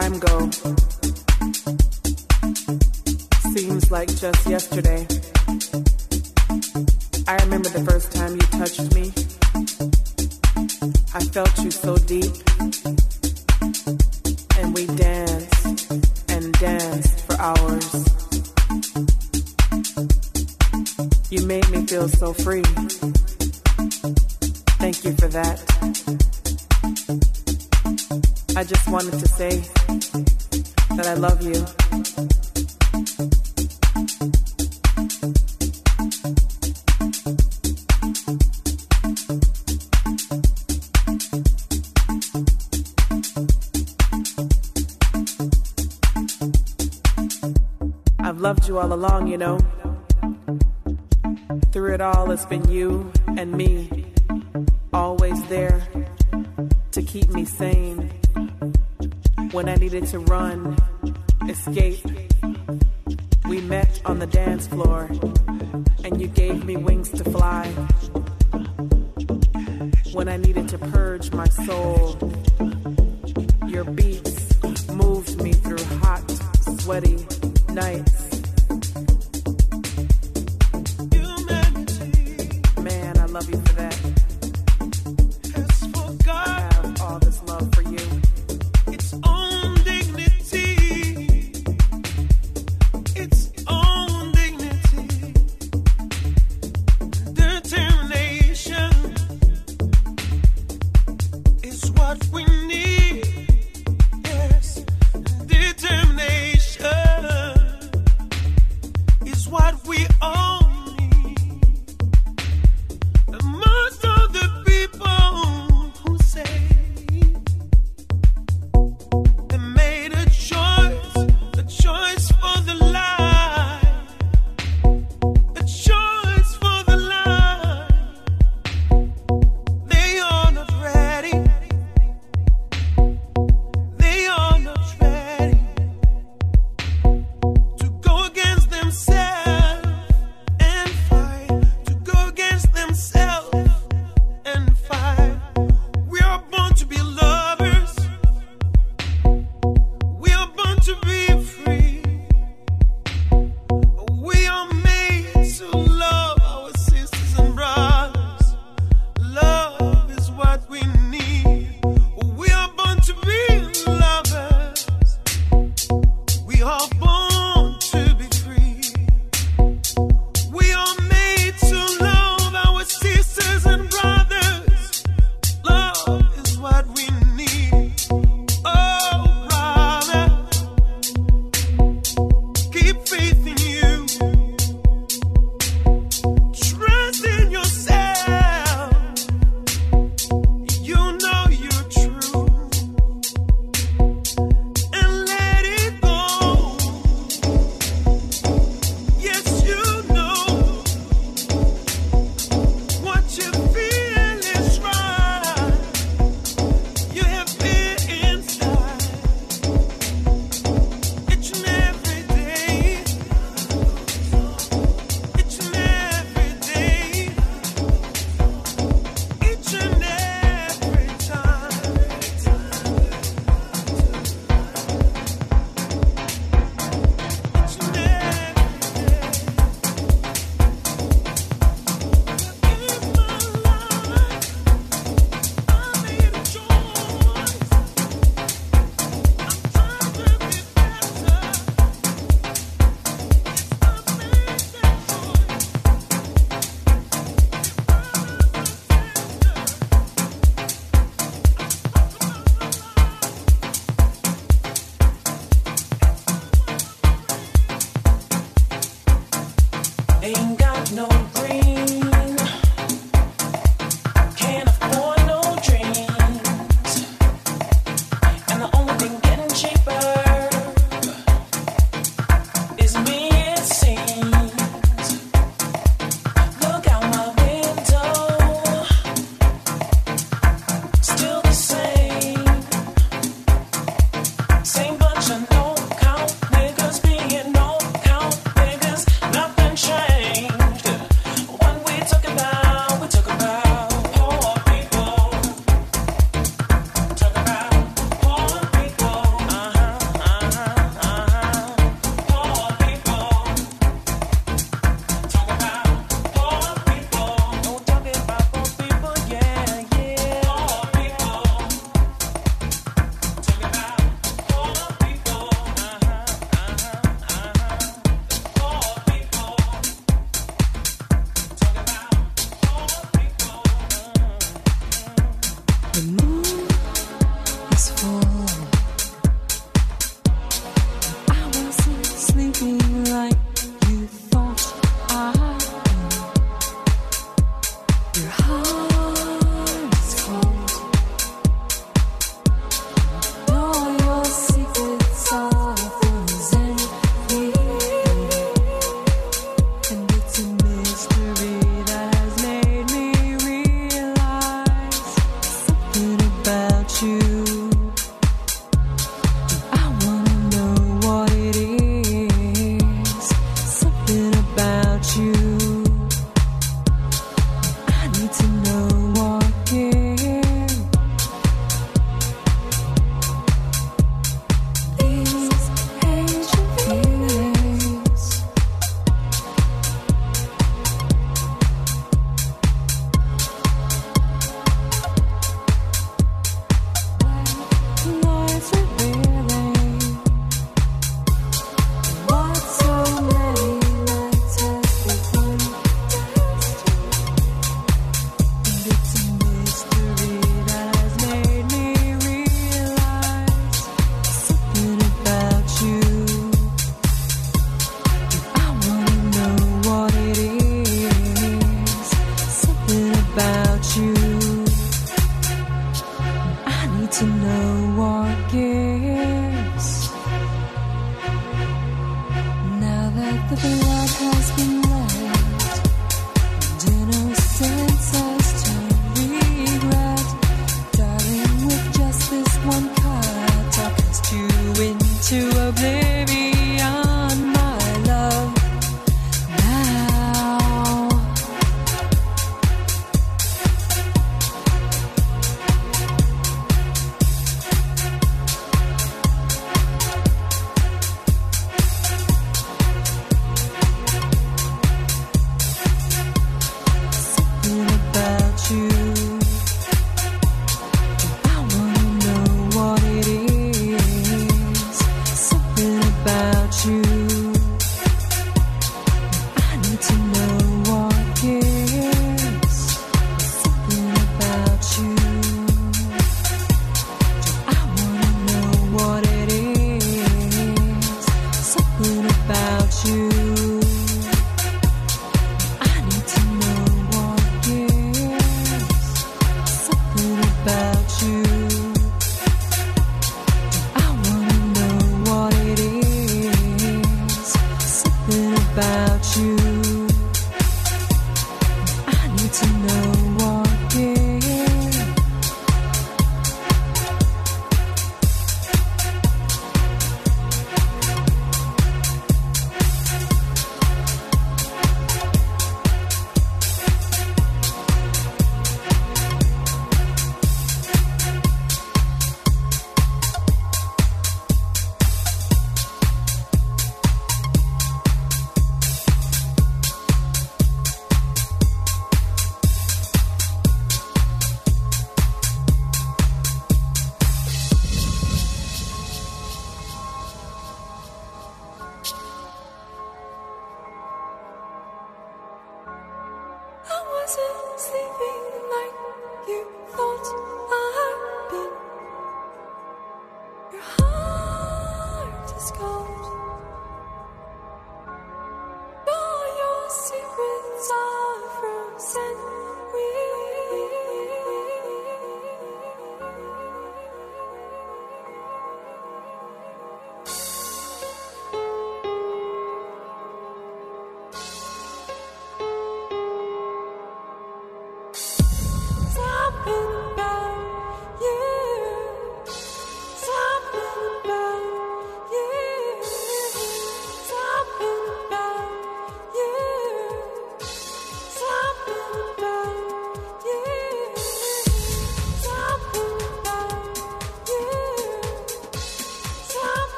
time go? Seems like just yesterday. I remember the first time you touched me. I felt you so deep. And we danced and danced for hours. You made me feel so free. Thank you for that. wanted to say that I love you. I've loved you all along, you know. Through it all, it's been you and me, always there to keep me sane when I needed to run, escape. We met on the dance floor, and you gave me wings to fly. When I needed to purge my soul, your beats moved me through hot, sweaty nights.